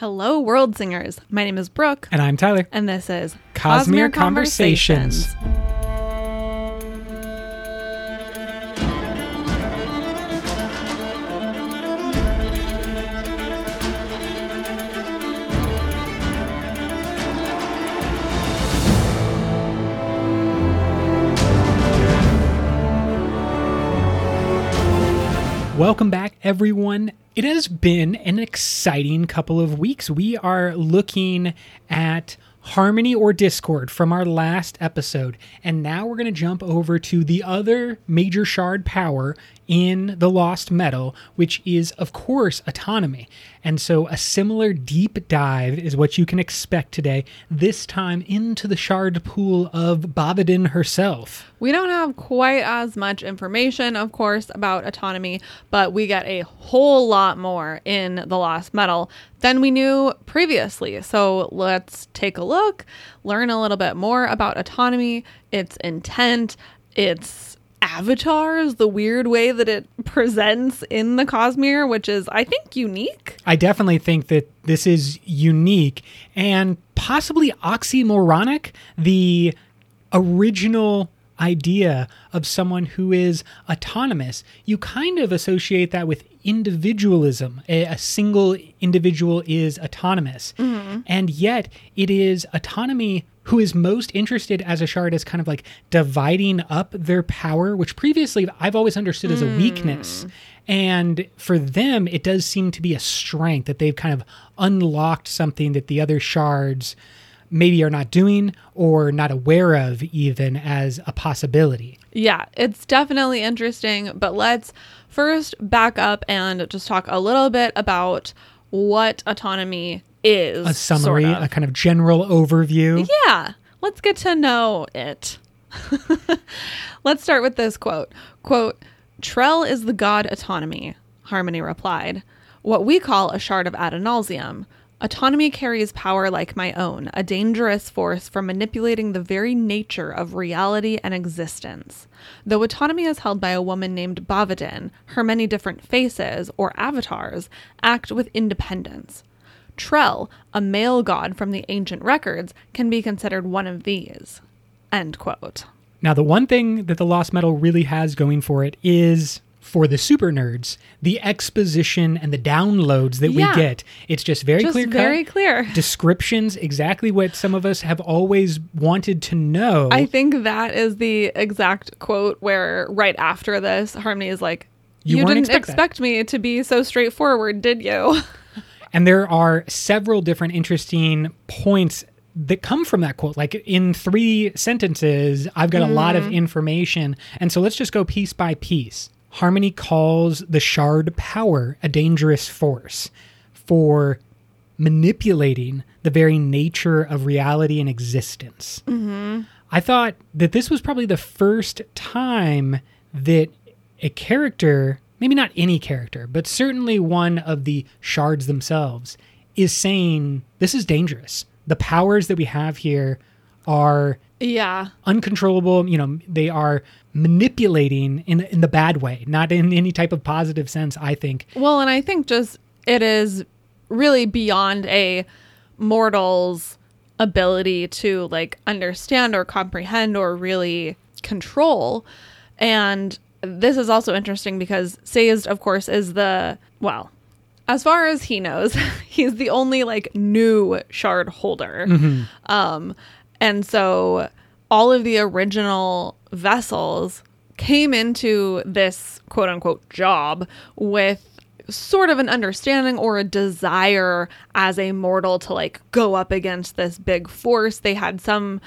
Hello, world singers. My name is Brooke, And I'm Tyler. and this is Cosmere Conversations. Welcome back, everyone. It has been an exciting couple of weeks. We are looking at Harmony or Discord from our last episode, and now we're going to jump over to the other major shard power in the Lost Metal, which is, of course, autonomy. And so, a similar deep dive is what you can expect today, this time into the shard pool of Bavadin herself. We don't have quite as much information, of course, about autonomy, but we get a whole lot more in The Lost Metal than we knew previously. So let's take a look, learn a little bit more about autonomy, its intent, its avatars, the weird way that it presents in the Cosmere, which is, I think, unique. I definitely think that this is unique and possibly oxymoronic. The original idea of someone who is autonomous, you kind of associate that with individualism. A, a single individual is autonomous. Mm-hmm. And yet, it is autonomy who is most interested as a shard as kind of like dividing up their power, which previously I've always understood as a weakness. Hmm. And for them, it does seem to be a strength that they've kind of unlocked something that the other shards maybe are not doing or not aware of even as a possibility. Yeah, it's definitely interesting, but let's first back up and just talk a little bit about what autonomy is. A summary, sort of. a kind of general overview. Yeah, let's get to know it. let's start with this quote. Quote, Trell is the god autonomy, Harmony replied. What we call a shard of Adonalsium. Autonomy carries power like my own, a dangerous force for manipulating the very nature of reality and existence. Though autonomy is held by a woman named Bavadin, her many different faces, or avatars, act with independence. Trell, a male god from the ancient records, can be considered one of these. End quote. Now, the one thing that the Lost Metal really has going for it is for the super nerds, the exposition and the downloads that Yeah. we get. It's just very Just clear very clear. Descriptions, exactly what some of us have always wanted to know. I think that is the exact quote where right after this, Harmony is like, You You, didn't expect expect me to be so straightforward, did you? And there are several different interesting points that come from that quote. Like in three sentences, I've got a lot of mm-hmm. information. And so let's just go piece by piece. Harmony calls the shard power a dangerous force for manipulating the very nature of reality and existence. Mm-hmm. I thought that this was probably the first time that a character, maybe not any character, but certainly one of the shards themselves, is saying this is dangerous. The powers that we have here are yeah. uncontrollable. You know, they are manipulating in in the bad way, not in any type of positive sense. I think. Well, and I think just it is really beyond a mortal's ability to like understand or comprehend or really control. And this is also interesting because Sazed, of course, is the well, as far as he knows, he's the only like new shard holder. Um, and so all of the original vessels came into this quote unquote job with sort of an understanding or a desire as a mortal to like go up against this big force. They had some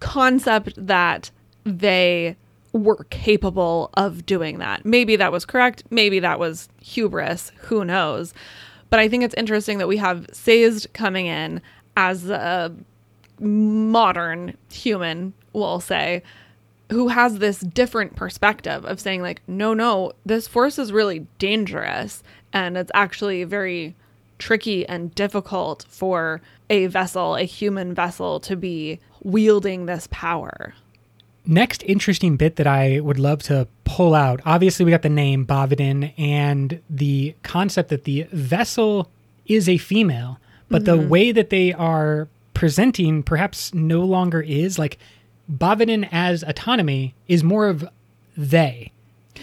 concept that they were capable of doing that. Maybe that was correct. Maybe that was hubris. Who knows? But I think it's interesting that we have Sazed coming in as a modern human, we'll say, who has this different perspective of saying, like, no, no, this force is really dangerous. And it's actually very tricky and difficult for a vessel, a human vessel, to be wielding this power. Next interesting bit that I would love to pull out. Obviously, we got the name Bavadin and the concept that the vessel is a female, but the mm-hmm. way that they are presenting perhaps no longer is like Bavadin as autonomy is more of they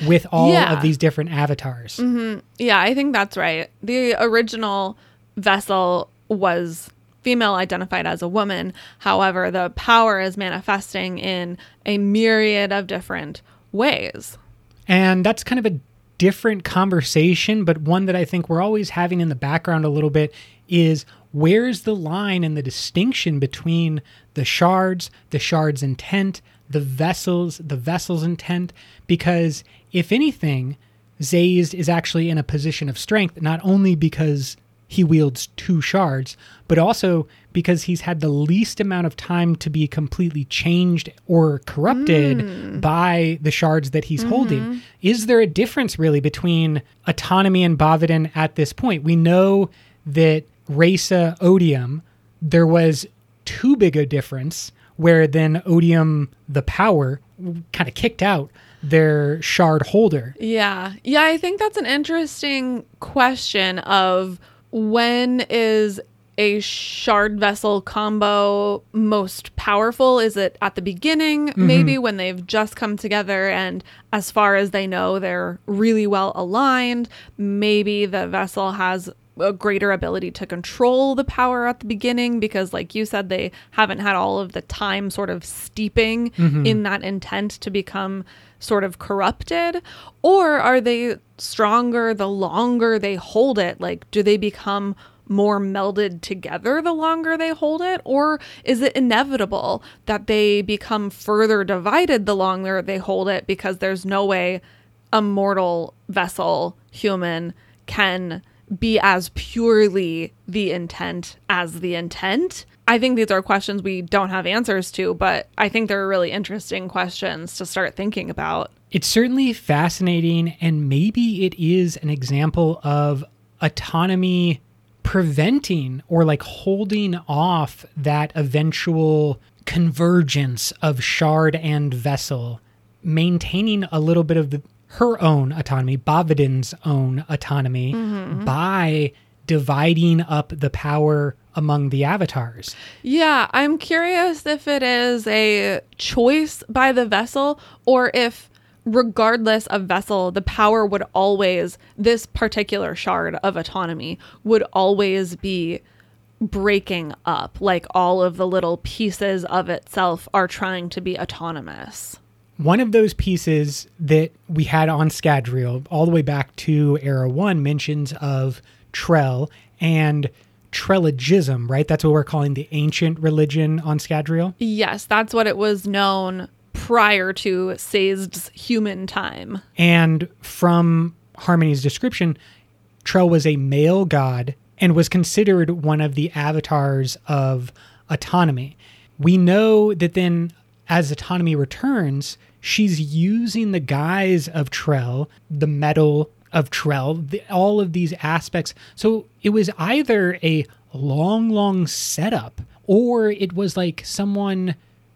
with all Yeah. of these different avatars. Mm-hmm. Yeah, I think that's right. The original vessel was female identified as a woman. However, the power is manifesting in a myriad of different ways. And that's kind of a different conversation, but one that I think we're always having in the background a little bit is where's the line and the distinction between the shards, the shards intent, the vessels, the vessel's intent? Because if anything, Sazed is actually in a position of strength, not only because he wields two shards, but also because he's had the least amount of time to be completely changed or corrupted hmm. by the shards that he's holding. Mm-hmm. Is there a difference really between autonomy and Bavadin at this point? We know that Rayse Odium, there was too big a difference where then Odium, the power, kind of kicked out their shard holder. Yeah. Yeah, I think that's an interesting question of when is a shard vessel combo most powerful? Is it at the beginning, mm-hmm. maybe when they've just come together and as far as they know, they're really well aligned? Maybe the vessel has a greater ability to control the power at the beginning because like you said they haven't had all of the time sort of steeping mm-hmm. in that intent to become sort of corrupted or are they stronger the longer they hold it like do they become more melded together the longer they hold it or is it inevitable that they become further divided the longer they hold it because there's no way a mortal vessel human can be as purely the intent as the intent? I think these are questions we don't have answers to, but I think they're really interesting questions to start thinking about. It's certainly fascinating, and maybe it is an example of autonomy preventing or like holding off that eventual convergence of shard and vessel, maintaining a little bit of the, her own autonomy, Bavadin's own autonomy, mm-hmm. by dividing up the power among the avatars. Yeah, I'm curious if it is a choice by the vessel or if regardless of vessel the power would always this particular shard of autonomy would always be breaking up like all of the little pieces of itself are trying to be autonomous. One of those pieces that we had on Scadrial, all the way back to Era 1, mentions of Trell and Trellogism, right? That's what we're calling the ancient religion on Scadrial. Yes, that's what it was known prior to Sazed's human time. And from Harmony's description, Trell was a male god and was considered one of the avatars of autonomy. We know that then, as autonomy returns, she's using the guise of Trell, the metal of Trell, the, all of these aspects. So it was either a long, long setup or it was like someone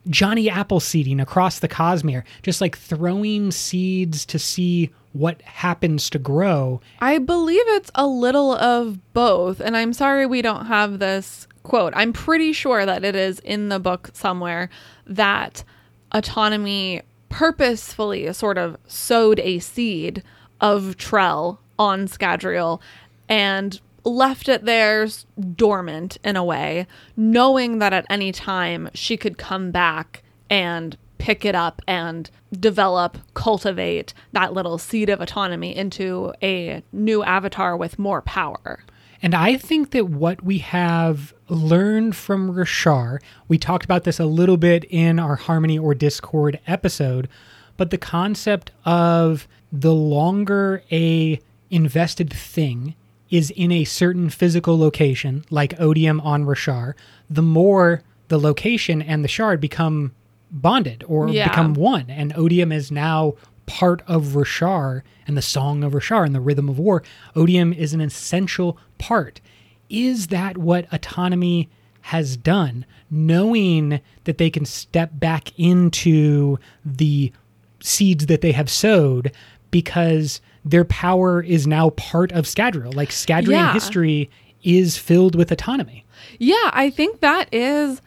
Johnny Appleseeding across the Cosmere, just like throwing seeds to see what happens to grow. I believe it's a little of both, and I'm sorry we don't have this quote. I'm pretty sure that it is in the book somewhere that autonomy purposefully sort of sowed a seed of Trell on Scadrial and left it there dormant in a way, knowing that at any time she could come back and pick it up and develop, cultivate that little seed of autonomy into a new avatar with more power. And I think that what we have learned from Roshar, we talked about this a little bit in our Harmony or Discord episode, but the concept of the longer a invested thing is in a certain physical location, like Odium on Roshar, the more the location and the shard become bonded or Yeah. become one. And Odium is now part of Roshar and the song of Roshar and the rhythm of war. Odium is an essential part. Is that what autonomy has done? Knowing that they can step back into the seeds that they have sowed because their power is now part of Scadrial. Like Scadrian Yeah. history is filled with autonomy. Yeah, I think that is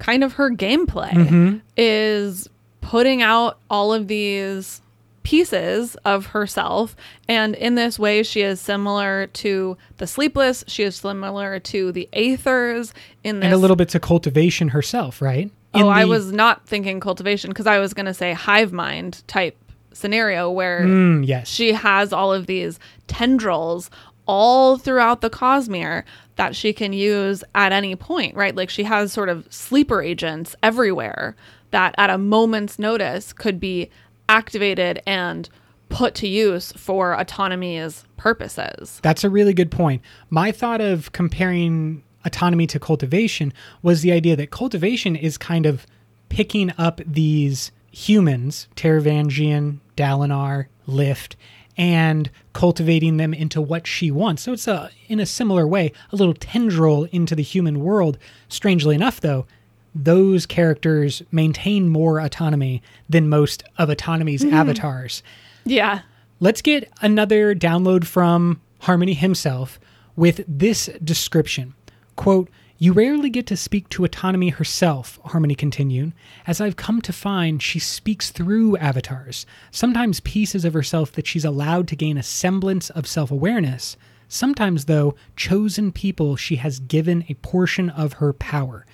kind of her gameplay Mm-hmm. is putting out all of these pieces of herself and in this way she is similar to the sleepless she is similar to the aethers in this And a little bit to cultivation herself, right? In oh i was not thinking cultivation because i was going to say hive mind type scenario where Mm, yes. she has all of these tendrils all throughout the Cosmere that she can use at any point, right? Like she has sort of sleeper agents everywhere that at a moment's notice could be activated and put to use for autonomy's purposes. That's a really good point. My thought of comparing autonomy to cultivation was the idea that cultivation is kind of picking up these humans, Taravangian, Dalinar, Lift, and cultivating them into what she wants. So it's a in a similar way, a little tendril into the human world. Strangely enough though, those characters maintain more autonomy than most of autonomy's mm-hmm. avatars. Yeah. Let's get another download from Harmony himself with this description. Quote, You rarely get to speak to autonomy herself, Harmony continued. As I've come to find, she speaks through avatars, sometimes pieces of herself that she's allowed to gain a semblance of self awareness. Sometimes, though, chosen people she has given a portion of her power.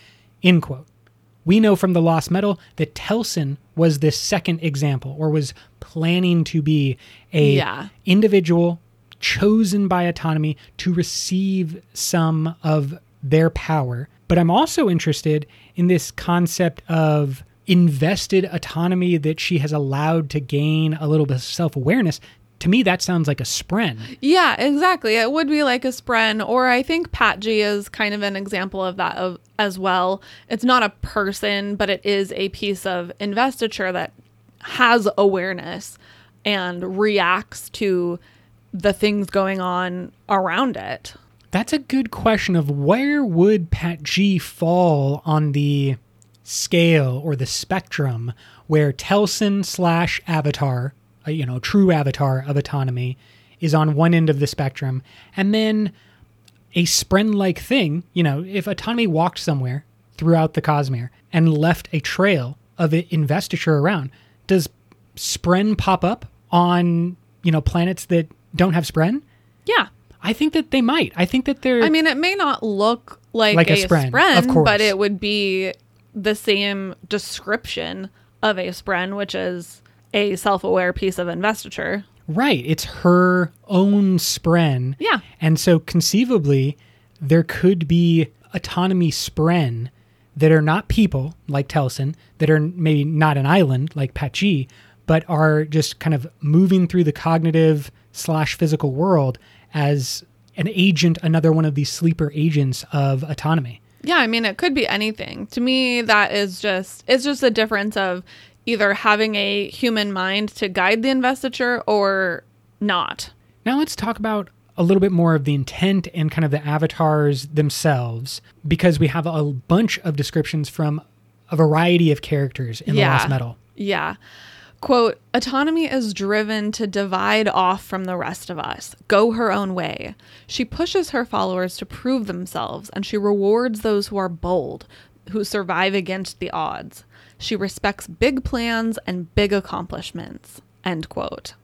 End quote. We know from the Lost Metal that Telsin was this second example, or was planning to be a Yeah. individual chosen by autonomy to receive some of their power. But I'm also interested in this concept of invested autonomy that she has allowed to gain a little bit of self awareness. To me, that sounds like a spren. Yeah, exactly. It would be like a spren, or I think Patji is kind of an example of that of, as well. It's not a person, but it is a piece of investiture that has awareness and reacts to the things going on around it. That's a good question of where would Patji fall on the scale or the spectrum where Telsin slash Avatar, a, you know, true avatar of autonomy, is on one end of the spectrum, and then a spren like thing, you know, if autonomy walked somewhere throughout the Cosmere and left a trail of investiture around, does spren pop up on, you know, planets that don't have spren? Yeah. I think that they might. I think that they're I mean, it may not look like, Like a a, spren, spren, of course. but it would be the same description of a spren, which is a self aware piece of investiture. right. It's her own spren. Yeah. And so conceivably, there could be autonomy spren that are not people like Telsin, that are maybe not an island like Patji, but are just kind of moving through the cognitive slash physical world as an agent, another one of these sleeper agents of autonomy. Yeah, I mean it could be anything. To me that is just it's just a difference of either having a human mind to guide the investiture or not. Now let's talk about a little bit more of the intent and kind of the avatars themselves, because we have a bunch of descriptions from a variety of characters in the Lost Metal. Yeah. Quote, autonomy is driven to divide off from the rest of us, go her own way. She pushes her followers to prove themselves, and she rewards those who are bold, who survive against the odds. She respects big plans and big accomplishments. End quote.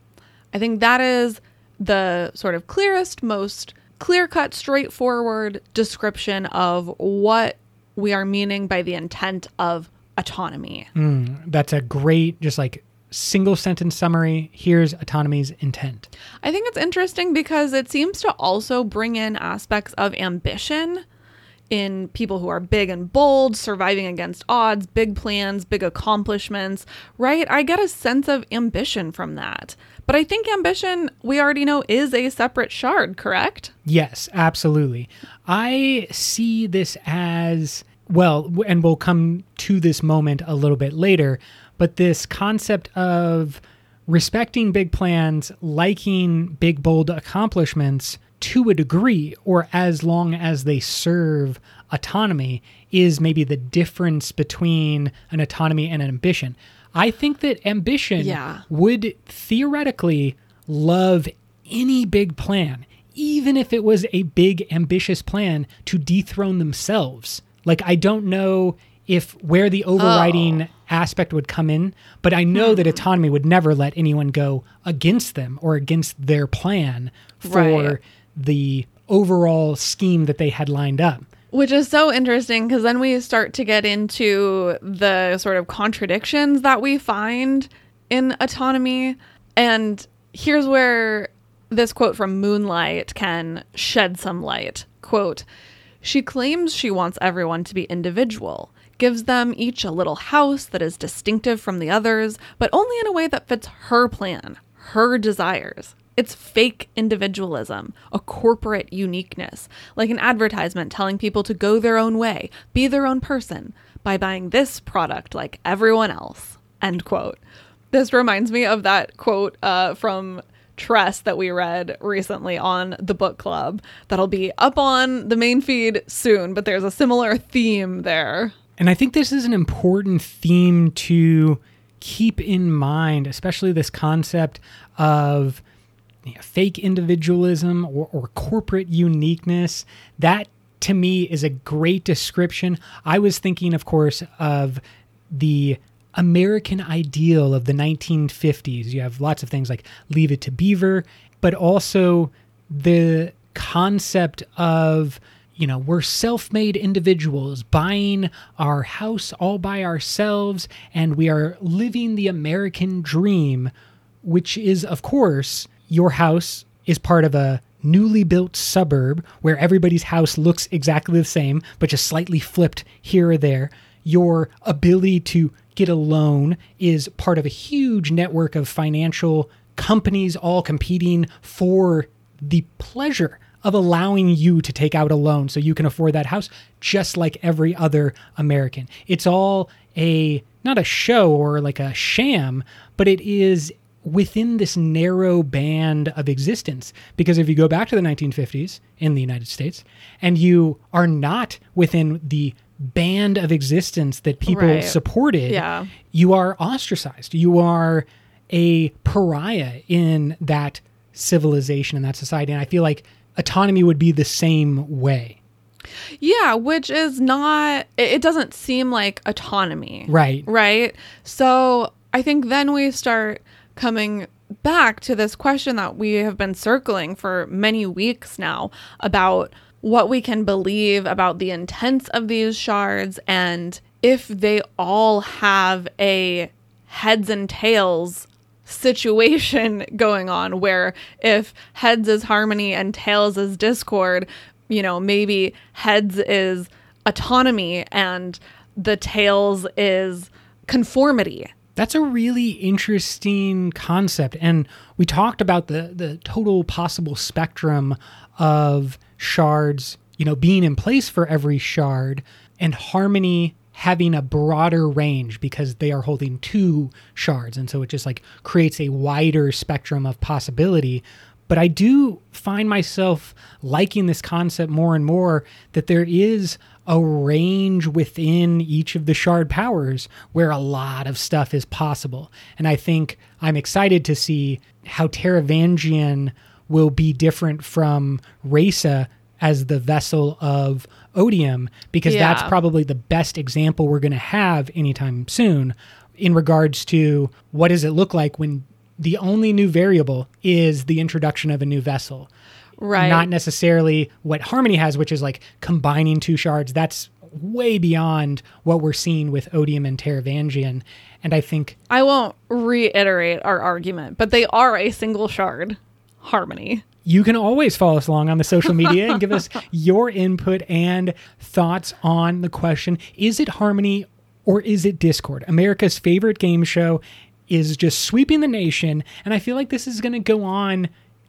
I think that is the sort of clearest, most clear cut, straightforward description of what we are meaning by the intent of autonomy. Mm, that's a great, just like single sentence summary. Here's autonomy's intent. I think it's interesting because it seems to also bring in aspects of ambition in people who are big and bold, surviving against odds, big plans, big accomplishments, right? I get a sense of ambition from that. But I think ambition, we already know, is a separate shard, correct? Yes, absolutely. I see this as well, and we'll come to this moment a little bit later, but this concept of respecting big plans, liking big, bold accomplishments to a degree, or as long as they serve autonomy, is maybe the difference between an autonomy and an ambition. I think that ambition Yeah. would theoretically love any big plan, even if it was a big, ambitious plan to dethrone themselves. Like, I don't know if where the overriding oh. aspect would come in, but I know that hmm. autonomy would never let anyone go against them or against their plan for Right. the overall scheme that they had lined up. Which is so interesting because then we start to get into the sort of contradictions that we find in autonomy. And here's where this quote from Moonlight can shed some light. Quote She claims she wants everyone to be individual, gives them each a little house that is distinctive from the others, but only in a way that fits her plan, her desires. It's fake individualism, a corporate uniqueness, like an advertisement telling people to go their own way, be their own person, by buying this product like everyone else. End quote. This reminds me of that quote uh, from Tress that we read recently on the book club. That'll be up on the main feed soon, but there's a similar theme there. And I think this is an important theme to keep in mind, especially this concept of you know, fake individualism or, or corporate uniqueness. That to me is a great description. I was thinking, of course, of the American ideal of the 1950s. You have lots of things like Leave It to Beaver, but also the concept of you know, we're self made individuals buying our house all by ourselves, and we are living the American dream, which is, of course, your house is part of a newly built suburb where everybody's house looks exactly the same, but just slightly flipped here or there. Your ability to get a loan is part of a huge network of financial companies all competing for the pleasure of allowing you to take out a loan so you can afford that house just like every other American. It's all a not a show or like a sham, but it is within this narrow band of existence because if you go back to the 1950s in the United States and you are not within the band of existence that people Right. supported, Yeah. you are ostracized. You are a pariah in that civilization and that society. And I feel like autonomy would be the same way. Yeah, which is not, it doesn't seem like autonomy. Right. Right. So I think then we start coming back to this question that we have been circling for many weeks now about what we can believe about the intents of these shards and if they all have a heads and tails situation going on where if heads is harmony and tails is discord, you know, maybe heads is autonomy and the tails is conformity. That's a really interesting concept. And we talked about the, the total possible spectrum of shards, you know, being in place for every shard and harmony having a broader range because they are holding two shards. And so it just like creates a wider spectrum of possibility. But I do find myself liking this concept more and more that there is a range within each of the shard powers where a lot of stuff is possible. And I think I'm excited to see how Taravangian will be different from Rayse as the vessel of Odium, because that's probably the best example we're going to have anytime soon in regards to what does it look like when the only new variable is the introduction of a new vessel Right. not necessarily what Harmony has, which is like combining two shards. That's way beyond what we're seeing with Odium and Taravangian. And I think I won't reiterate our argument, but they are a single shard harmony. you can always follow us along on the social media and give us your input and thoughts on the question Is it Harmony or is it Discord? America's favorite game show is just sweeping the nation. And I feel like this is going to go on.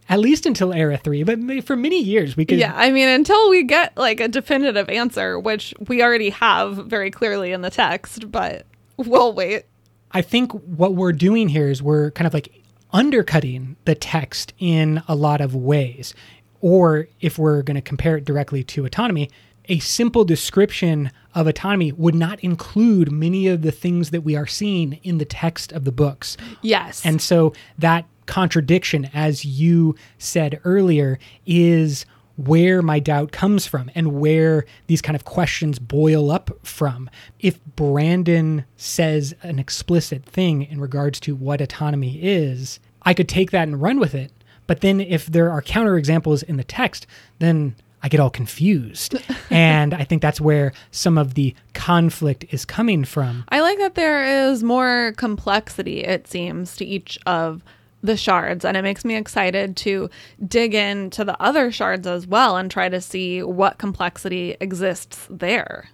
At least until Era 3, but for many years, we could Yeah, I mean, until we get like a definitive answer, which we already have very clearly in the text, but we'll wait. I think what we're doing here is we're kind of like undercutting the text in a lot of ways. Or if we're going to compare it directly to autonomy, a simple description of autonomy would not include many of the things that we are seeing in the text of the books. Yes. And so that contradiction, as you said earlier, is where my doubt comes from and where these kind of questions boil up from. If Brandon says an explicit thing in regards to what autonomy is, I could take that and run with it. But then if there are counterexamples in the text, then I get all confused. and I think that's where some of the conflict is coming from. I like that there is more complexity, it seems, to each of the shards. And it makes me excited to dig into the other shards as well and try to see what complexity exists there.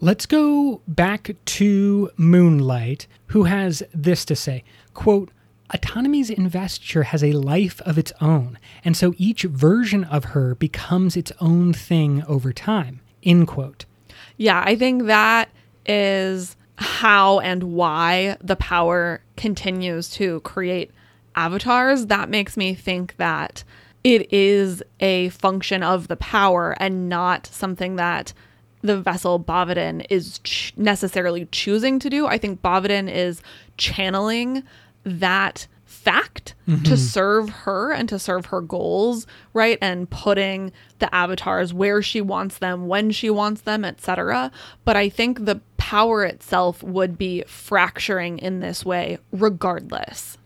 Let's go back to Moonlight, who has this to say quote, Autonomy's investiture has a life of its own, and so each version of her becomes its own thing over time. End quote. Yeah, I think that is how and why the power continues to create avatars. That makes me think that it is a function of the power and not something that the vessel Bavadin is ch- necessarily choosing to do. I think Bavadin is channeling that fact mm-hmm. to serve her and to serve her goals, right? And putting the avatars where she wants them, when she wants them, etc. But I think the power itself would be fracturing in this way regardless.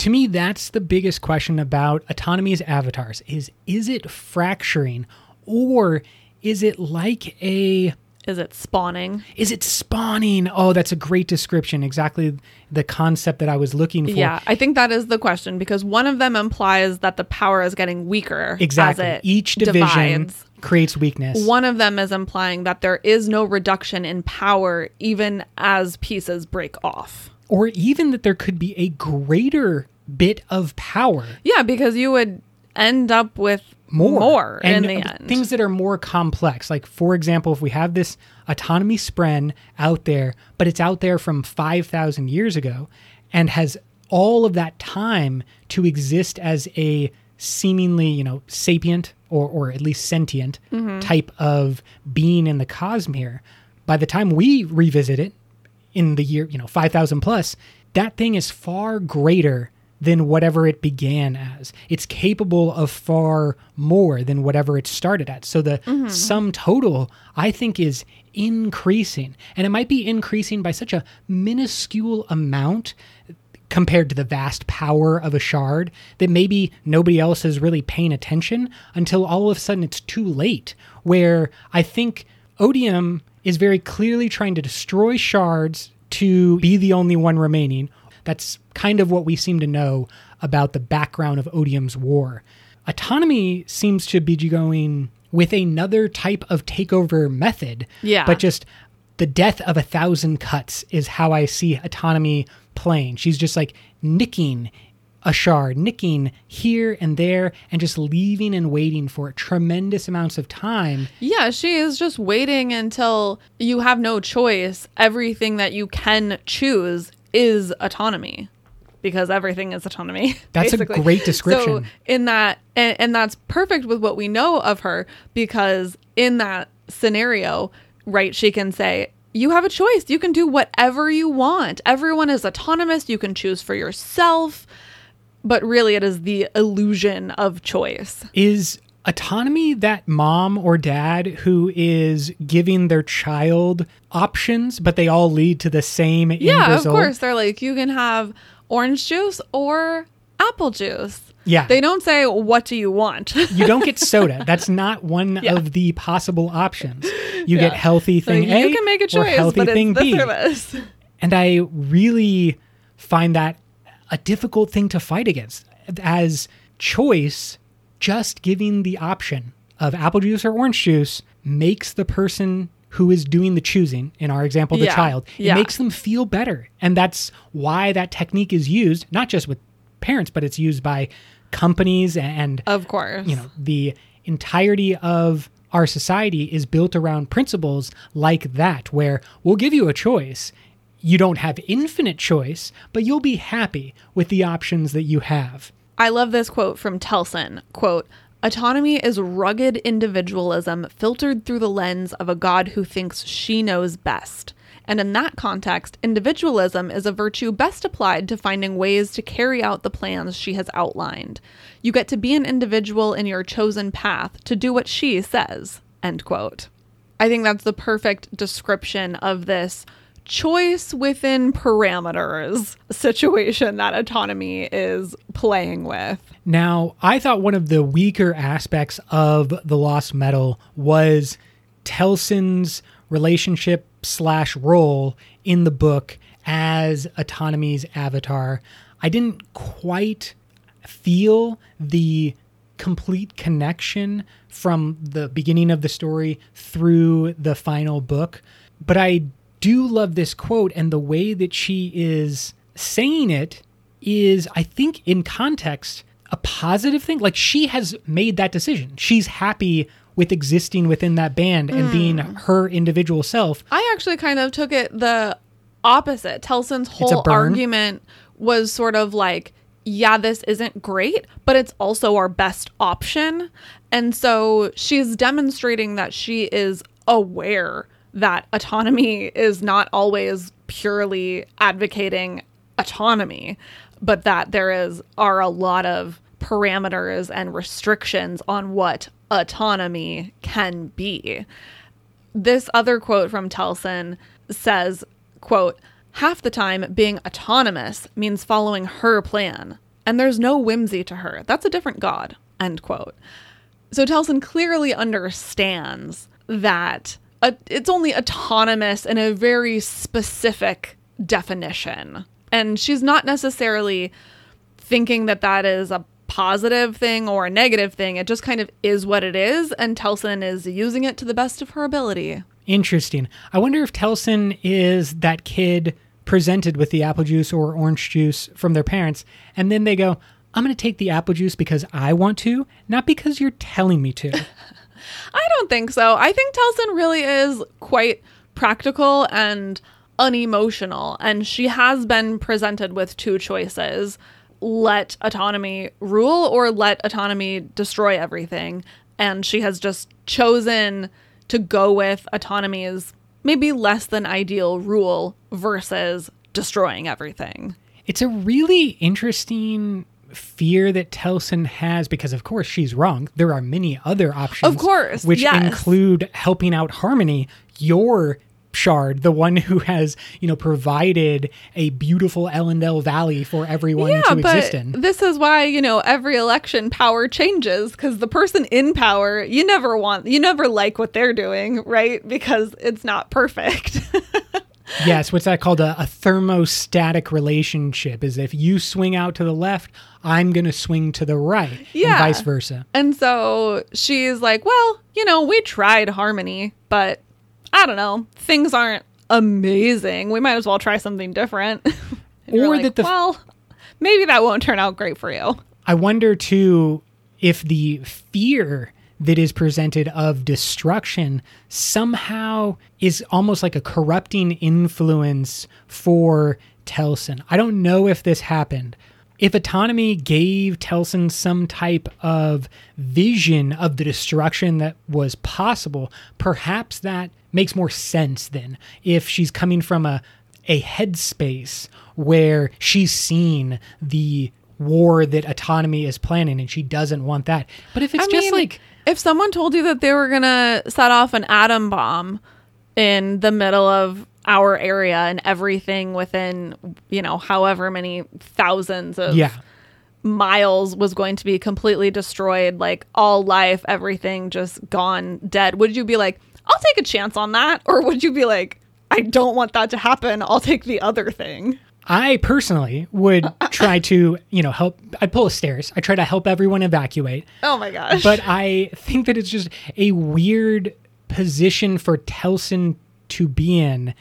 To me that's the biggest question about autonomy's avatars is is it fracturing or is it like a is it spawning? Is it spawning? Oh, that's a great description. Exactly the concept that I was looking for. Yeah, I think that is the question because one of them implies that the power is getting weaker. Exactly. Each division divides. creates weakness. One of them is implying that there is no reduction in power even as pieces break off. Or even that there could be a greater bit of power. Yeah, because you would end up with more, more and in the end. Things that are more complex. Like, for example, if we have this autonomy spren out there, but it's out there from 5,000 years ago and has all of that time to exist as a seemingly, you know, sapient or, or at least sentient mm-hmm. type of being in the cosmere, by the time we revisit it in the year, you know, 5,000 plus, that thing is far greater than whatever it began as. It's capable of far more than whatever it started at. So the mm-hmm. sum total, I think, is increasing. And it might be increasing by such a minuscule amount compared to the vast power of a shard that maybe nobody else is really paying attention until all of a sudden it's too late. Where I think Odium is very clearly trying to destroy shards to be the only one remaining that's kind of what we seem to know about the background of Odium's war. Autonomy seems to be going with another type of takeover method. Yeah. But just the death of a thousand cuts is how I see autonomy playing. She's just like nicking a shard, nicking here and there, and just leaving and waiting for tremendous amounts of time. Yeah, she is just waiting until you have no choice. Everything that you can choose is autonomy because everything is autonomy. That's basically. a great description. So in that, and, and that's perfect with what we know of her because in that scenario, right, she can say, you have a choice. You can do whatever you want. Everyone is autonomous. You can choose for yourself. But really, it is the illusion of choice. Is autonomy that mom or dad who is giving their child options but they all lead to the same yeah of course they're like you can have orange juice or apple juice yeah they don't say what do you want you don't get soda that's not one yeah. of the possible options you yeah. get healthy thing so a you can make a choice or healthy thing b service. and i really find that a difficult thing to fight against as choice just giving the option of apple juice or orange juice makes the person who is doing the choosing, in our example, the yeah. child, it yeah. makes them feel better. And that's why that technique is used, not just with parents, but it's used by companies and, of course, you know, the entirety of our society is built around principles like that, where we'll give you a choice. You don't have infinite choice, but you'll be happy with the options that you have. I love this quote from Telsin. Quote, Autonomy is rugged individualism filtered through the lens of a God who thinks she knows best. And in that context, individualism is a virtue best applied to finding ways to carry out the plans she has outlined. You get to be an individual in your chosen path to do what she says. End quote. I think that's the perfect description of this choice within parameters situation that autonomy is playing with. Now, I thought one of the weaker aspects of the Lost Metal was Telsin's relationship slash role in the book as autonomy's avatar. I didn't quite feel the complete connection from the beginning of the story through the final book, but I do love this quote and the way that she is saying it is I think in context a positive thing. Like she has made that decision. She's happy with existing within that band and hmm. being her individual self. I actually kind of took it the opposite. Telsin's whole argument was sort of like, yeah, this isn't great, but it's also our best option. And so she's demonstrating that she is aware that autonomy is not always purely advocating autonomy, but that there is are a lot of parameters and restrictions on what autonomy can be this other quote from Telsin says, quote, half the time being autonomous means following her plan, and there's no whimsy to her. That's a different god, end quote. So Telsin clearly understands that a, it's only autonomous in a very specific definition. And she's not necessarily thinking that that is a positive thing or a negative thing. It just kind of is what it is, and Telsin is using it to the best of her ability. Interesting. I wonder if Telsin is that kid presented with the apple juice or orange juice from their parents, and then they go, I'm going to take the apple juice because I want to, not because you're telling me to. I don't think so. I think Telsin really is quite practical and unemotional, and she has been presented with two choices let autonomy rule or let autonomy destroy everything. And she has just chosen to go with autonomy's maybe less than ideal rule versus destroying everything. It's a really interesting fear that Telsin has because, of course, she's wrong. There are many other options. Of course, Which yes. include helping out Harmony, your shard, the one who has, you know, provided a beautiful Elendel Valley for everyone Yeah, to exist in. this is why, you know, every election power changes because the person in power, you never want, you never like what they're doing, right? Because it's not perfect. yes, what's that called? A, a thermostatic relationship is if you swing out to the left, I'm going to swing to the right, and Yeah. vice versa. And so she's like, well, you know, we tried harmony, but I don't know, things aren't amazing. We might as well try something different. Or like, that the- well, maybe that won't turn out great for you. I wonder too if the fear that is presented of destruction somehow is almost like a corrupting influence for Telsin. I don't know if this happened. If autonomy gave Telsin some type of vision of the destruction that was possible, perhaps that makes more sense then. If she's coming from a a headspace where she's seen the war that autonomy is planning and she doesn't want that. But if it's I just mean, like if someone told you that they were gonna set off an atom bomb in the middle of our area and everything within you know however many thousands of yeah, miles was going to be completely destroyed like all life everything just gone dead would you be like i'll take a chance on that or would you be like i don't want that to happen. I'll take the other thing I personally would try to, you know, help I'd pull a stairs. I try to help everyone evacuate. oh my gosh but I think that it's just a weird position for Telsin to be in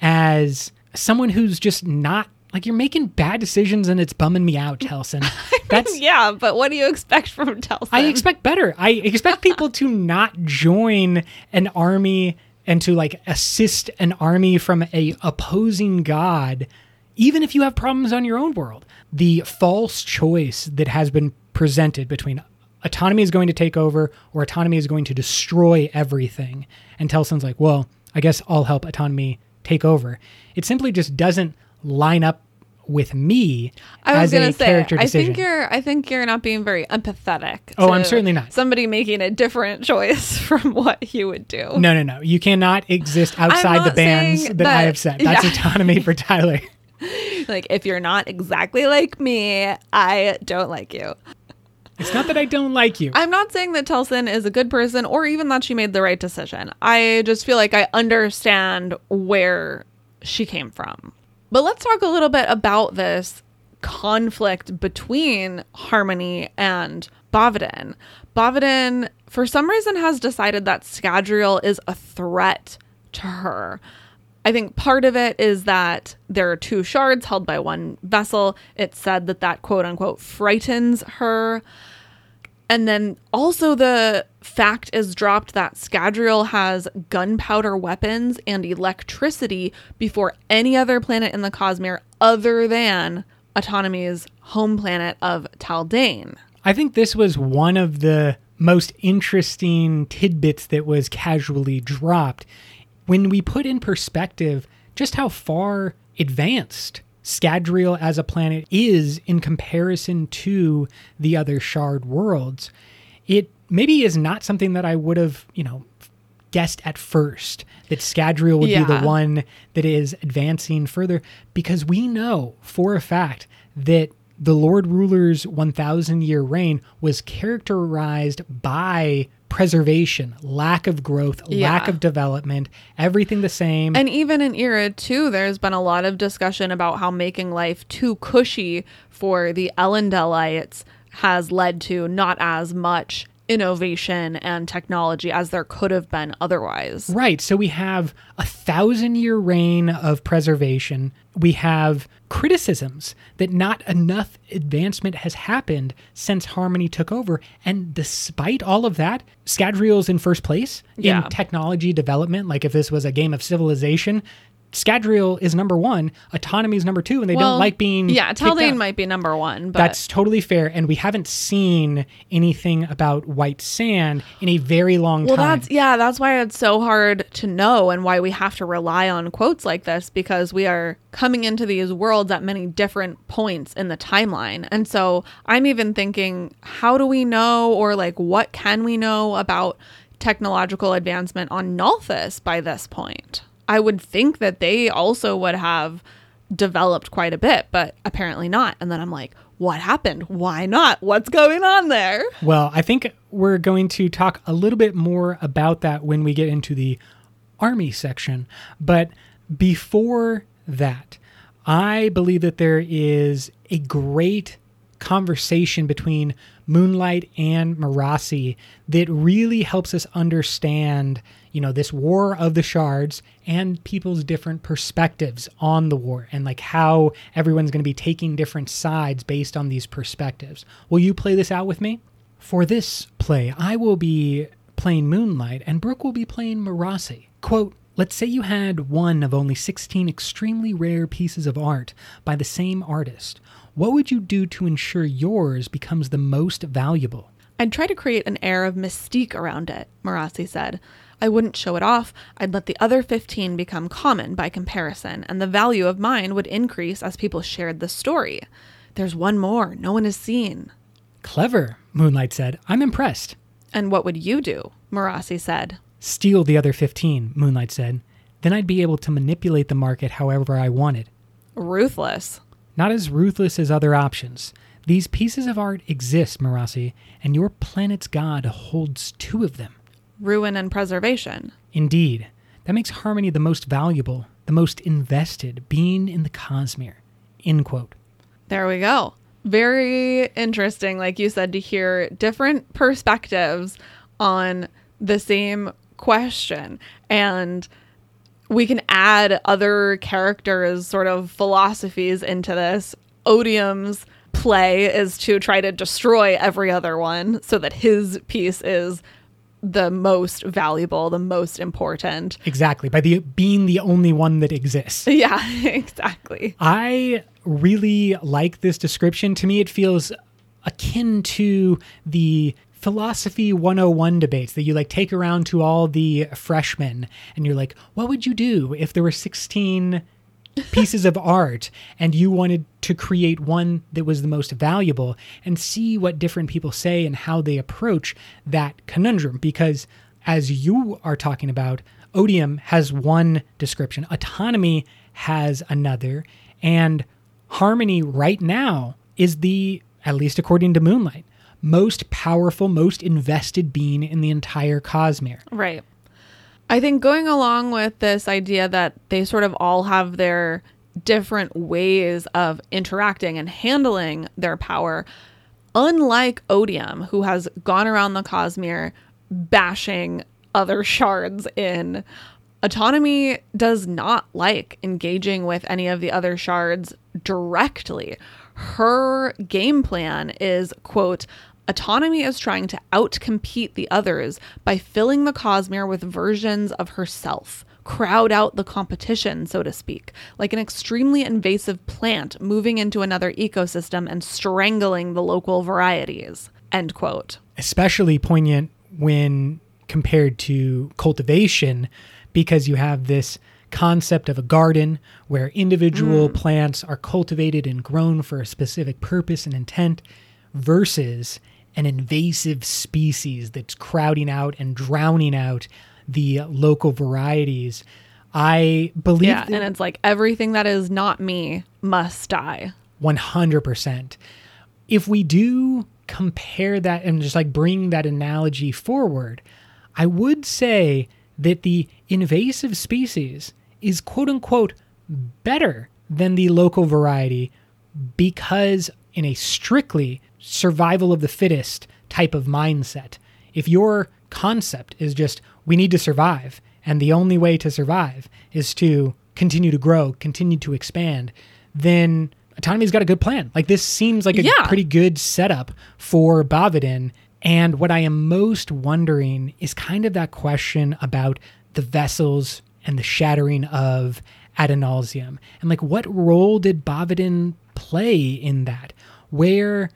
as someone who's just not like you're making bad decisions and it's bumming me out, Telsin. That's yeah but what do you expect from Telsin? I expect better. I expect people to not join an army and to like assist an army from a opposing god even if you have problems on your own world. The false choice that has been presented between autonomy is going to take over or autonomy is going to destroy everything. And Telsin's like, well, I guess I'll help autonomy take over. It simply just doesn't line up with me I was as gonna a say, character I think you're, I think you're not being very empathetic. Oh, to I'm certainly not. Somebody making a different choice from what you would do. no, no, no. You cannot exist outside the bands saying that, I have set. That's yeah. autonomy for Tyler. Like, if you're not exactly like me, I don't like you. It's not that I don't like you. I'm not saying that Telsin is a good person or even that she made the right decision. I just feel like I understand where she came from. But let's talk a little bit about this conflict between Harmony and Bavadin. Bavadin, for some reason, has decided that Scadrial is a threat to her. I think part of it is that there are two shards held by one vessel. It's said that that quote unquote frightens her. And then also the fact is dropped that Scadrial has gunpowder weapons and electricity before any other planet in the Cosmere other than Autonomy's home planet of Taldain. I think this was one of the most interesting tidbits that was casually dropped when we put in perspective just how far advanced Scadrial as a planet is in comparison to the other shard worlds. It maybe is not something that I would have, you know, guessed at first that Scadrial would be the one that is advancing further because we know for a fact that the Lord Ruler's 1000 year reign was characterized by preservation, lack of growth, lack of development, everything the same. And even in Era 2, there's been a lot of discussion about how making life too cushy for the Elendelites has led to not as much innovation and technology as there could have been otherwise. Right. So we have a thousand year reign of preservation. We have criticisms that not enough advancement has happened since Harmony took over. And despite all of that, Scadrial's in first place Yeah. in technology development. Like if this was a game of civilization, Scadrial is number one, autonomy is number two, and they Well, don't like being. Yeah, Taldain might be number one, but That's totally fair. And we haven't seen anything about white sand in a very long Well, time. Well, that's yeah, that's why it's so hard to know and why we have to rely on quotes like this because we are coming into these worlds at many different points in the timeline. And so I'm even thinking, how do we know or like what can we know about technological advancement on Nalthis by this point? I would think that they also would have developed quite a bit, but apparently not. And then I'm like, what happened? Why not? What's going on there? Well, I think we're going to talk a little bit more about that when we get into the army section. But before that, I believe that there is a great conversation between Moonlight and Marasi that really helps us understand, you know, this war of the shards and people's different perspectives on the war and like how everyone's going to be taking different sides based on these perspectives. Will you play this out with me? For this play, I will be playing Moonlight and Brooke will be playing Marasi. Quote, Let's say you had one of only 16 extremely rare pieces of art by the same artist. What would you do to ensure yours becomes the most valuable? I'd try to create an air of mystique around it, Marasi said. I wouldn't show it off. I'd let the other 15 become common by comparison, and the value of mine would increase as people shared the story. There's one more no one has seen. Clever, Moonlight said. I'm impressed. And what would you do? Marasi said. Steal the other 15, Moonlight said. Then I'd be able to manipulate the market however I wanted. Ruthless. Not as ruthless as other options. These pieces of art exist, Marasi, and your planet's god holds two of them. Ruin and preservation. Indeed, that makes Harmony the most valuable, the most invested being in the Cosmere. End quote. There we go. Very interesting, like you said, to hear different perspectives on the same question. And we can add other characters' sort of philosophies into this. Odium's play is to try to destroy every other one so that his piece is the most valuable, the most important. Exactly, by the being the only one that exists. Yeah, exactly. I really like this description. To me, it feels akin to the philosophy 101 debates that you like take around to all the freshmen and you're like, what would you do if there were 16 pieces of art and you wanted to create one that was the most valuable and see what different people say and how they approach that conundrum because as you are talking about odium has one description autonomy has another and harmony right now is the at least according to moonlight most powerful most invested being in the entire cosmere Right. I think going along with this idea that they sort of all have their different ways of interacting and handling their power, unlike Odium, who has gone around the Cosmere bashing other shards in, Autonomy does not like engaging with any of the other shards directly. Her game plan is, quote, Autonomy is trying to outcompete the others by filling the Cosmere with versions of herself, crowd out the competition, so to speak, like an extremely invasive plant moving into another ecosystem and strangling the local varieties. End quote. especially poignant when compared to cultivation because you have this concept of a garden where individual mm. plants are cultivated and grown for a specific purpose and intent versus an invasive species that's crowding out and drowning out the local varieties. I believe Yeah, and it's like everything that is not me must die. 100%. If we do compare that and just like bring that analogy forward, I would say that the invasive species is quote unquote better than the local variety because, in a strictly survival of the fittest type of mindset, if your concept is just we need to survive and the only way to survive is to continue to grow, continue to expand, then autonomy's got a good plan. Like this seems like a Yeah. pretty good setup for Bavadin. And what I am most wondering is kind of that question about the vessels and the shattering of Adonalsium. And like what role did Bavadin play in that? Where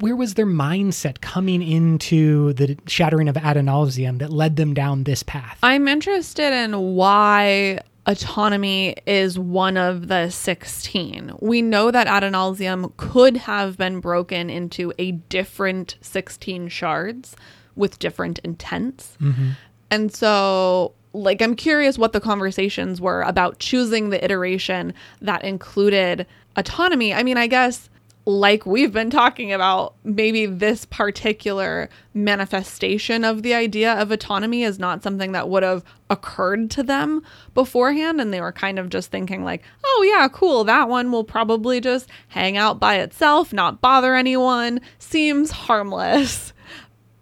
where was their mindset coming into the shattering of Adonalsium that led them down this path? I'm interested in why autonomy is one of the 16. We know that Adonalsium could have been broken into a different 16 shards with different intents. Mm-hmm. And so, like, I'm curious what the conversations were about choosing the iteration that included autonomy. I mean, I guess, like we've been talking about, maybe this particular manifestation of the idea of autonomy is not something that would have occurred to them beforehand. And they were kind of just thinking, like, oh, yeah, cool. That one will probably just hang out by itself, not bother anyone, seems harmless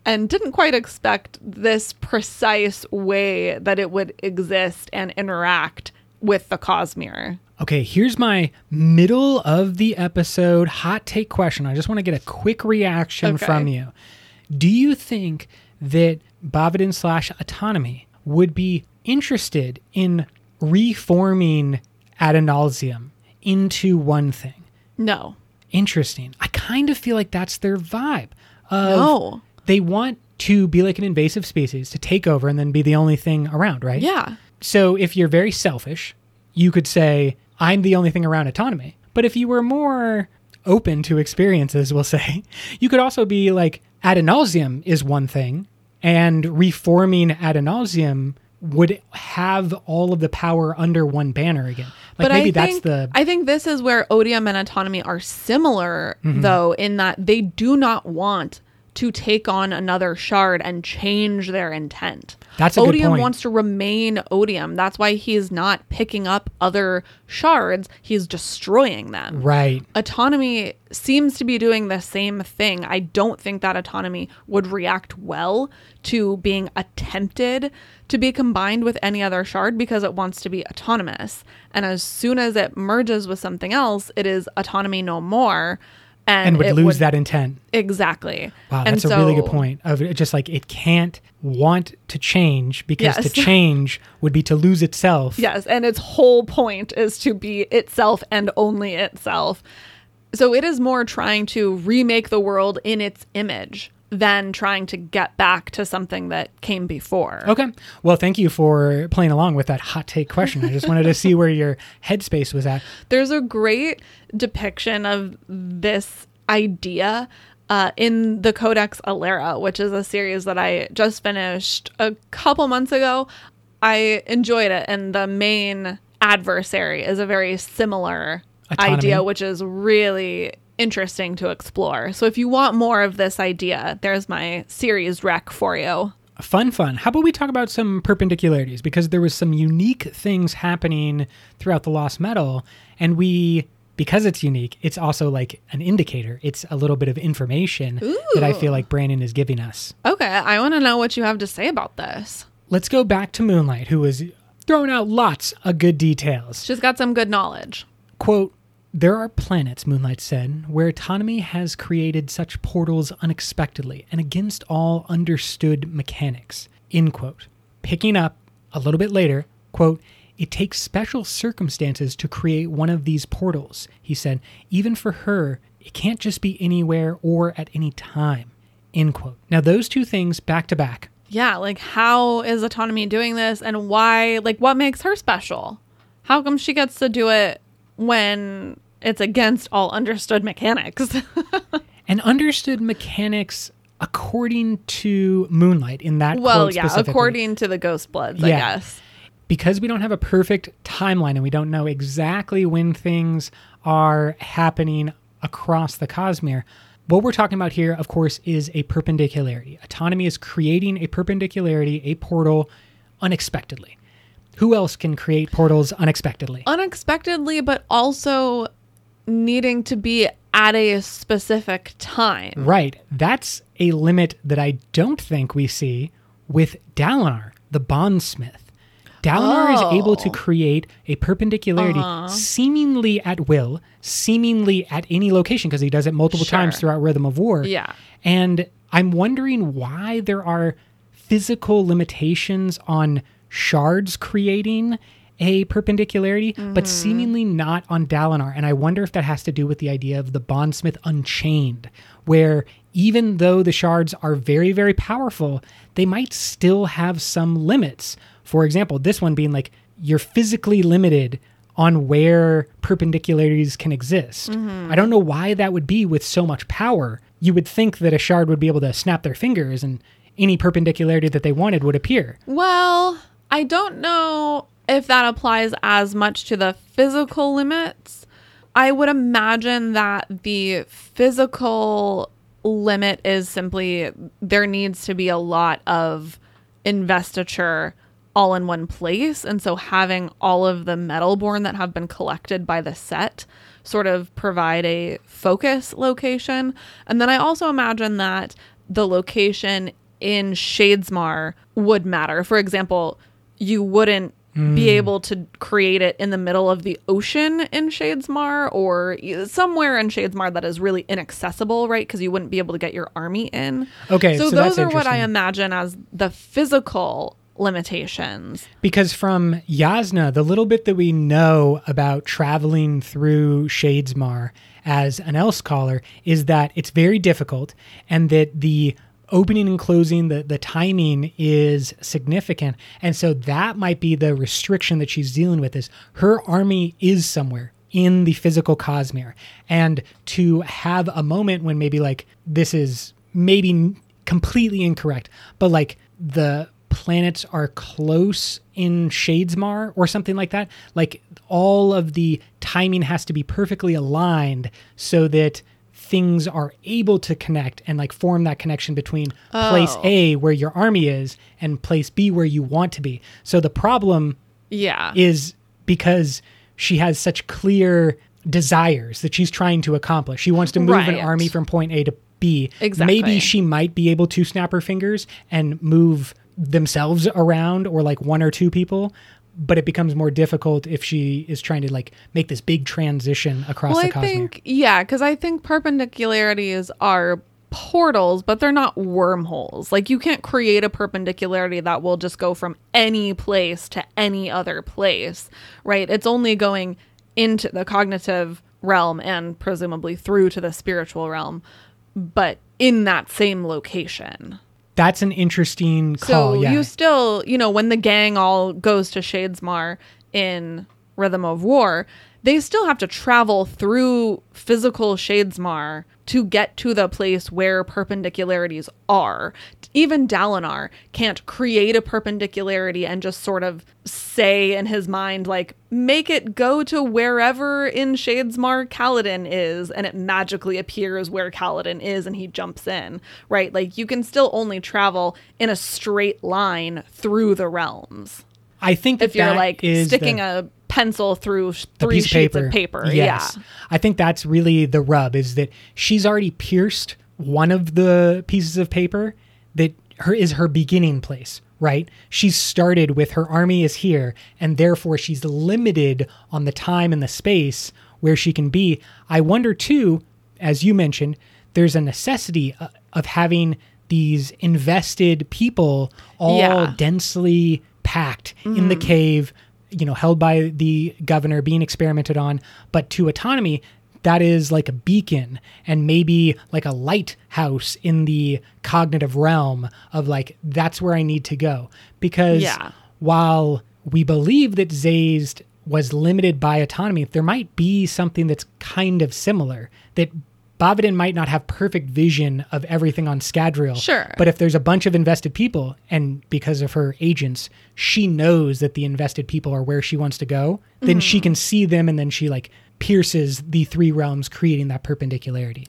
and didn't quite expect this precise way that it would exist and interact with the Cosmere. Okay, here's my middle of the episode hot take question. I just want to get a quick reaction Okay. from you. Do you think that Bavadin slash autonomy would be interested in reforming Adonalsium into one thing? No. Interesting. I kind of feel like that's their vibe. No. They want to be like an invasive species to take over and then be the only thing around, right? Yeah. So if you're very selfish, you could say, I'm the only thing around autonomy. But if you were more open to experiences, we'll say, you could also be like, Adonalsium is one thing, and reforming Adonalsium would have all of the power under one banner again. Like but maybe I that's think, the I think this is where odium and autonomy are similar, Mm-hmm. though, in that they do not want to take on another shard and change their intent. That's a good odium wants to remain odium. That's why he's not picking up other shards. He's destroying them. right. autonomy seems to be doing the same thing. I don't think that autonomy would react well to being attempted to be combined with any other shard because it wants to be autonomous. And as soon as it merges with something else, it is autonomy no more. And, And would lose that intent. Exactly. Wow, that's a really good point. Of just like it can't want to change because to change would be to lose itself. Yes, and its whole point is to be itself and only itself. So it is more trying to remake the world in its image than trying to get back to something that came before. Okay. Well, thank you for playing along with that hot take question. I just wanted to see where your headspace was at. There's a great depiction of this idea uh, in the Codex Alera, which is a series that I just finished a couple months ago. I enjoyed it, and the main adversary is a very similar Autonomy. idea, which is really interesting to explore. So, if you want more of this idea, there's my series rec for you. Fun, fun. How about we talk about some perpendicularities? Because there was some unique things happening throughout the Lost Metal, and we, because it's unique, it's also like an indicator. It's a little bit of information that I feel like Brandon is giving us. Okay, I want to know what you have to say about this. Let's go back to Moonlight, who was throwing out lots of good details. She's got some good knowledge. Quote, there are planets, Moonlight said, where autonomy has created such portals unexpectedly and against all understood mechanics. End quote. Picking up a little bit later, quote, it takes special circumstances to create one of these portals, he said. Even for her, it can't just be anywhere or at any time. End quote. Now, those two things back to back. Yeah, like how is autonomy doing this and why, like, what makes her special? How come she gets to do it when it's against all understood mechanics? And understood mechanics according to Moonlight in that well, yeah, according to the Ghost Bloods, I guess. because we don't have a perfect timeline and we don't know exactly when things are happening across the Cosmere, what we're talking about here, of course, is a perpendicularity. Autonomy is creating a perpendicularity, a portal, unexpectedly. Who else can create portals unexpectedly? Unexpectedly, but also needing to be at a specific time. Right. That's a limit that I don't think we see with Dalinar, the bondsmith. Dalinar is able to Oh. create a perpendicularity Uh-huh. seemingly at will, seemingly at any location, because he does it multiple Sure. times throughout Rhythm of War. Yeah. And I'm wondering why there are physical limitations on shards creating a perpendicularity, but mm. seemingly not on Dalinar. And I wonder if that has to do with the idea of the Bondsmith Unchained, where even though the shards are very, very powerful, they might still have some limits. For example, this one being like you're physically limited on where perpendicularities can exist. Mm-hmm. I don't know why that would be with so much power. You would think that a shard would be able to snap their fingers and any perpendicularity that they wanted would appear. Well, I don't know if that applies as much to the physical limits. I would imagine that the physical limit is simply there needs to be a lot of investiture all in one place. And so having all of the metalborn that have been collected by the set sort of provide a focus location. And then I also imagine that the location in Shadesmar would matter. For example, you wouldn't be hmm. able to create it in the middle of the ocean in Shadesmar or somewhere in Shadesmar that is really inaccessible, right? Because you wouldn't be able to get your army in. Okay, so, so those are what I imagine as the physical limitations. Because from Jasnah, the little bit that we know about traveling through Shadesmar as an Elsecaller is that it's very difficult and that the opening and closing, the, the timing is significant. And so that might be the restriction that she's dealing with is her army is somewhere in the physical Cosmere. And to have a moment when maybe like this is maybe completely incorrect, but like the planets are close in Shadesmar or something like that. Like all of the timing has to be perfectly aligned so that things are able to connect and like form that connection between place Oh. A where your army is and place B where you want to be. So the problem Yeah. is because she has such clear desires that she's trying to accomplish. She wants to move an army from point A to B. Exactly. Maybe she might be able to snap her fingers and move themselves around or like one or two people, but it becomes more difficult if she is trying to like make this big transition across well, the I cosmere. think, yeah, because I think perpendicularities are portals, but they're not wormholes. Like you can't create a perpendicularity that will just go from any place to any other place, right? It's only going into the cognitive realm and presumably through to the spiritual realm. but in that same location. That's an interesting call. So yeah. you still, you know, when the gang all goes to Shadesmar in Rhythm of War, they still have to travel through physical Shadesmar to get to the place where perpendicularities are. Even Dalinar can't create a perpendicularity and just sort of say in his mind, like, make it go to wherever in Shadesmar Kaladin is, and it magically appears where Kaladin is and he jumps in, right? Like, you can still only travel in a straight line through the realms. I think that If you're like sticking the, a pencil through three sheets of paper. of paper. Yes. Yeah. I think that's really the rub is that she's already pierced one of the pieces of paper that her is her beginning place, right? She's started with her army is here and therefore she's limited on the time and the space where she can be. I wonder too, as you mentioned, there's a necessity uh, of having these invested people all Yeah. densely packed in the cave, you know, held by the governor, being experimented on. But to autonomy, that is like a beacon and maybe like a lighthouse in the cognitive realm of like, that's where I need to go. Because Yeah. while we believe that Sazed was limited by autonomy, there might be something that's kind of similar. That Bavadin might not have perfect vision of everything on Scadrial. Sure. But if there's a bunch of invested people, and because of her agents, she knows that the invested people are where she wants to go, then she mm-hmm. can see them and then she like pierces the three realms, creating that perpendicularity.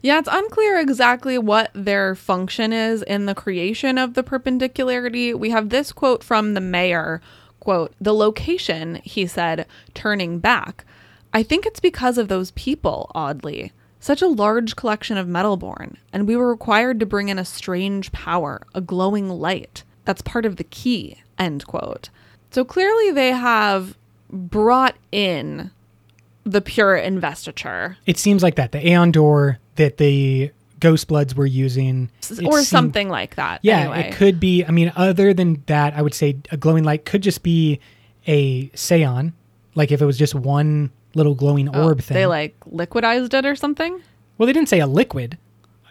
Yeah, it's unclear exactly what their function is in the creation of the perpendicularity. We have this quote from the mayor, quote, "The location," he said, turning back. "I think it's because of those people, oddly. Such a large collection of Metalborn, and we were required to bring in a strange power, a glowing light. That's part of the key." End quote. So clearly they have brought in the pure investiture It seems like that. The Aon Dor that the Ghost Bloods were using. or seemed- something like that. Yeah, anyway. it could be. I mean, other than that, I would say a glowing light could just be a Seon. Like if it was just one little glowing Oh, orb thing. They like liquidized it or something. well, they didn't say a liquid.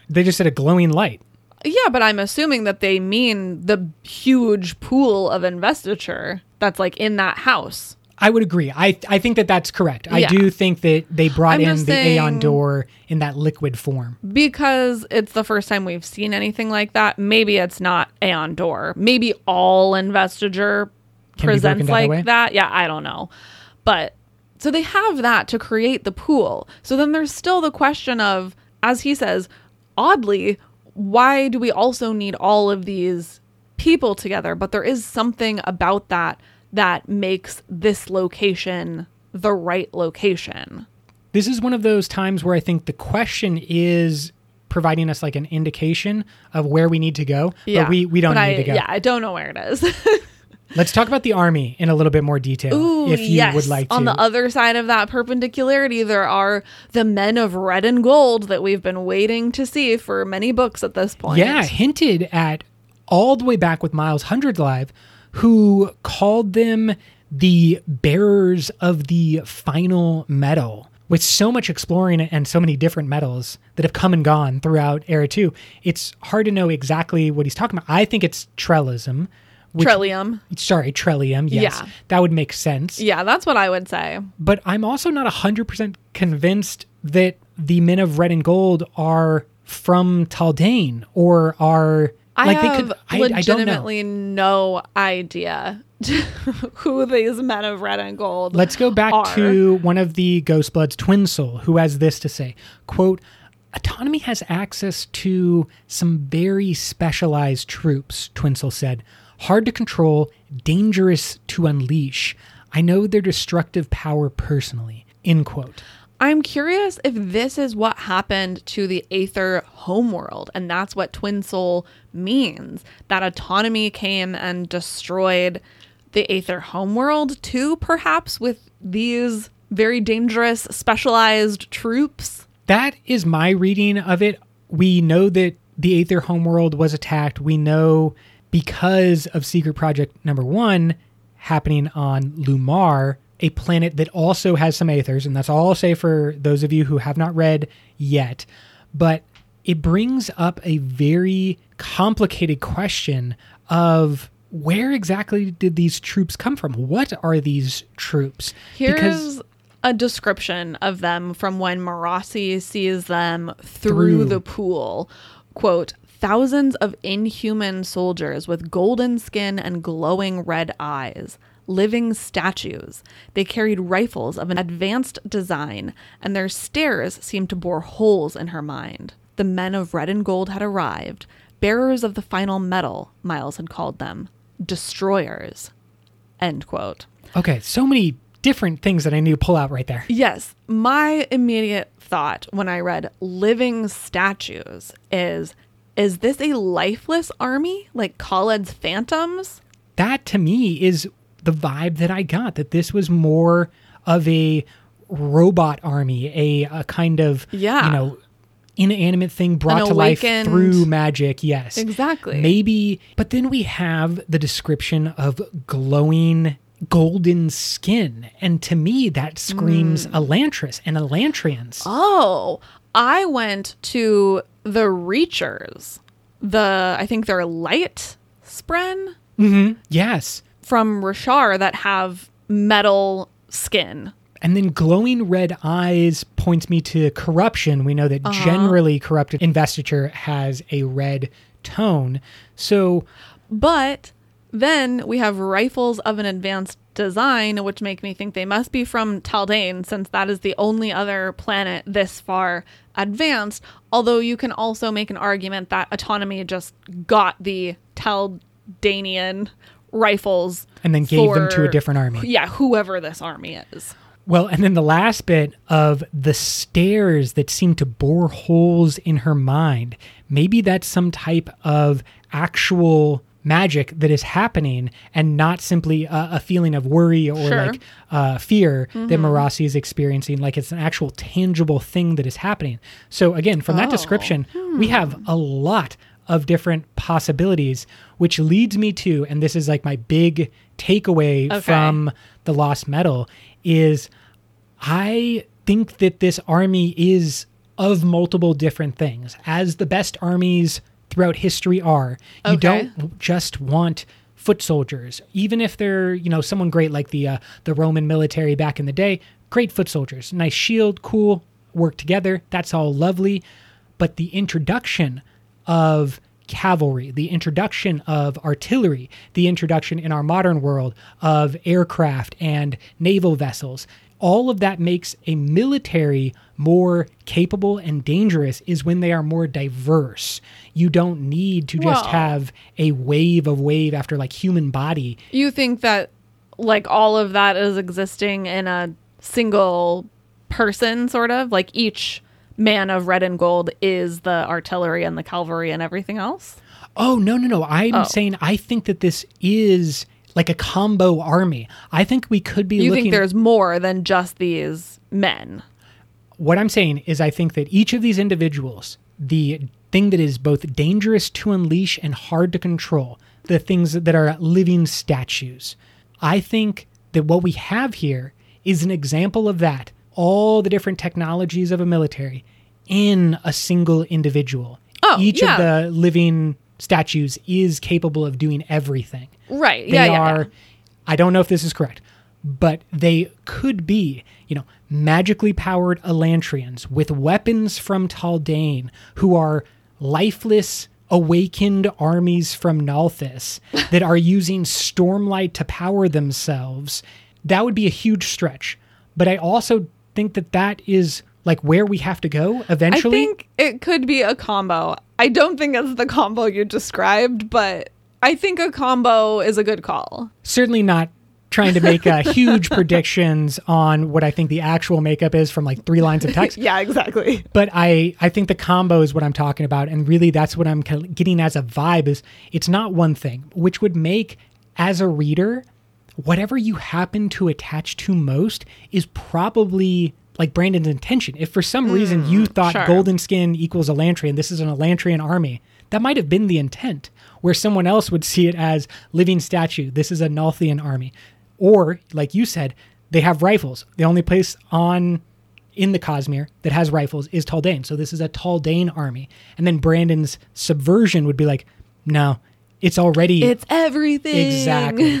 They just said a glowing light. Yeah, but I'm assuming that they mean the huge pool of investiture that's like in that house. I would agree. I I think that that's correct. I Yeah. do think that they brought I'm in the Aon Dor in that liquid form. Because it's the first time we've seen anything like that. Maybe it's not Aon Dor. Maybe all investiture Can presents down that like that. Yeah, I don't know. But so they have that to create the pool. So then there's still the question of, as he says, oddly, why do we also need all of these people together? But there is something about that that makes this location the right location. This is one of those times where I think the question is providing us like an indication of where we need to go, but we we don't But need I, to go. Yeah, I don't know where it is. Let's talk about the army in a little bit more detail, Ooh, if you yes. would like to. On the other side of that perpendicularity, there are the men of red and gold that we've been waiting to see for many books at this point. Yeah, hinted at all the way back with Miles Hundredlives, who called them the bearers of the final metal. With so much exploring and so many different metals that have come and gone throughout Era 2, it's hard to know exactly what he's talking about. I think it's Trellism. Which, Trillium. Sorry, Trellium. Yes. Yeah. That would make sense. Yeah, that's what I would say. But I'm also not 100% convinced that the men of red and gold are from Taldain or are I like have they could I, I legitimately no idea who these men of red and gold. Let's go back are. to one of the Ghost Bloods, Twin Soul, who has this to say quote, Autonomy has access to some very specialized troops, Twin Soul said. Hard to control, dangerous to unleash. I know their destructive power personally. End quote. I'm curious if this is what happened to the Aether homeworld, and that's what Twin Soul means. That autonomy came and destroyed the Aether homeworld too, perhaps with these very dangerous specialized troops. That is my reading of it. We know that the Aether homeworld was attacked. We know because of Secret Project number one happening on Lumar, a planet that also has some Aethers, and that's all I'll say for those of you who have not read yet. But it brings up a very complicated question of where exactly did these troops come from? What are these troops? Here's a description of them from when Marasi sees them through, Through. the pool. Quote, thousands of inhuman soldiers with golden skin and glowing red eyes. Living statues. They carried rifles of an advanced design, and their stares seemed to bore holes in her mind. The men of red and gold had arrived, bearers of the final metal, Miles had called them. Destroyers. End quote. okay, so many different things that I need to pull out right there. Yes, my immediate thought when I read living statues is is this a lifeless army like Kalad's phantoms? That to me is the vibe that I got that this was more of a robot army, a, a kind of Yeah. you know inanimate thing brought to life through magic. Yes. Exactly. Maybe, but then we have the description of glowing golden skin. And to me, that screams Elantris and Elantrians. Oh, I went to the Reachers. The I think they're light spren Mm-hmm. yes. From Roshar that have metal skin. And then glowing red eyes points me to corruption. We know that uh-huh. generally corrupted investiture has a red tone. So, But then we have rifles of an advanced design, which make me think they must be from Taldain, since that is the only other planet this far advanced. Although you can also make an argument that autonomy just got the Taldanian rifles and then gave them to a different army. Yeah, whoever this army is. Well, and then the last bit of the stairs that seem to bore holes in her mind. Maybe that's some type of actual magic that is happening and not simply a, a feeling of worry or Sure. like uh, fear that Marasi is experiencing. Like it's an actual tangible thing that is happening. So, again, from that Oh. description, we have a lot of different possibilities, which leads me to, and this is like my big takeaway Okay. from the Lost Metal, is I think that this army is of multiple different things, as the best armies throughout history are. You Okay. don't just want foot soldiers, even if they're you know someone great like the uh, the Roman military back in the day. Great foot soldiers, nice shield, cool, work together. That's all lovely, but the introduction of cavalry, the introduction of artillery, the introduction in our modern world of aircraft and naval vessels. All of that makes a military more capable and dangerous is when they are more diverse. You don't need to just Well- have a wave of wave after like human body. You think that like all of that is existing in a single person, sort of? Like each man of red and gold is the artillery and the cavalry and everything else? Oh no no no! I'm Oh. saying I think that this is like a combo army. I think we could be You looking. think there's more than just these men? what I'm saying is, I think that each of these individuals, the thing that is both dangerous to unleash and hard to control, the things that are living statues, I think that what we have here is an example of that. All the different technologies of a military in a single individual. Oh, each yeah. of the living statues is capable of doing everything. Right. They yeah, yeah, are yeah. I don't know if this is correct, but they could be, you know, magically powered Elantrians with weapons from Taldain who are lifeless awakened armies from Nalthis that are using stormlight to power themselves. That would be a huge stretch. But I also think that that is like where we have to go eventually. I think it could be a combo. I don't think it's the combo you described, but I think a combo is a good call. certainly not trying to make uh, huge predictions on what I think the actual makeup is from like three lines of text. Yeah, exactly. But I, I think the combo is what I'm talking about, and really that's what I'm getting as a vibe. Is it's not one thing, which would make as a reader, whatever you happen to attach to most is probably like Brandon's intention. If for some reason you mm, thought sure. golden skin equals Elantrian, this is an Elantrian army, that might have been the intent. Where someone else would see it as living statue, this is a Nalthian army. Or, like you said, they have rifles. The only place on in the Cosmere that has rifles is Taldain. So this is a Taldain army. And then Brandon's subversion would be like, no, it's already It's everything. exactly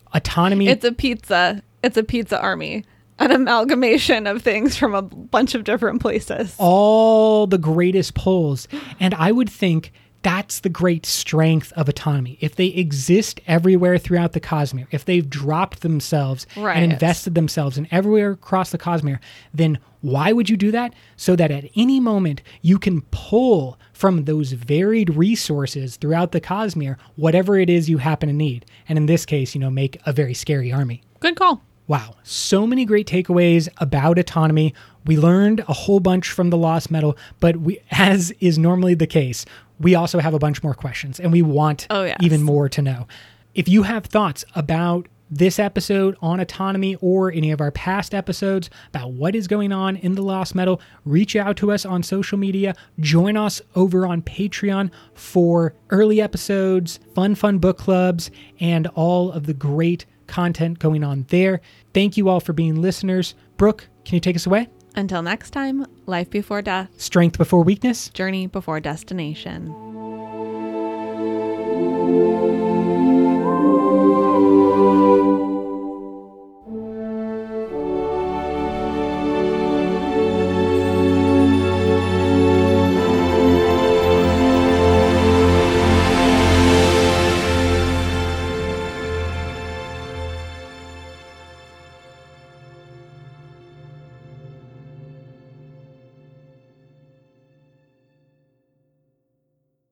autonomy. It's a pizza. It's a pizza army. An amalgamation of things from a bunch of different places. all the greatest pulls. And I would think that's the great strength of autonomy. If they exist everywhere throughout the Cosmere, if they've dropped themselves Right. and invested themselves in everywhere across the Cosmere, then why would you do that? So that at any moment you can pull from those varied resources throughout the Cosmere whatever it is you happen to need. And in this case, you know, make a very scary army. Good call. Wow, so many great takeaways about autonomy. We learned a whole bunch from the Lost Metal, but we, as is normally the case, we also have a bunch more questions and we want Oh, yes. even more to know. If you have thoughts about this episode on autonomy or any of our past episodes about what is going on in the Lost Metal, reach out to us on social media. Join us over on Patreon for early episodes, fun, fun book clubs, and all of the great content going on there. Thank you all for being listeners. Brooke, can you take us away? Until next time, life before death, Strength before weakness. journey before destination.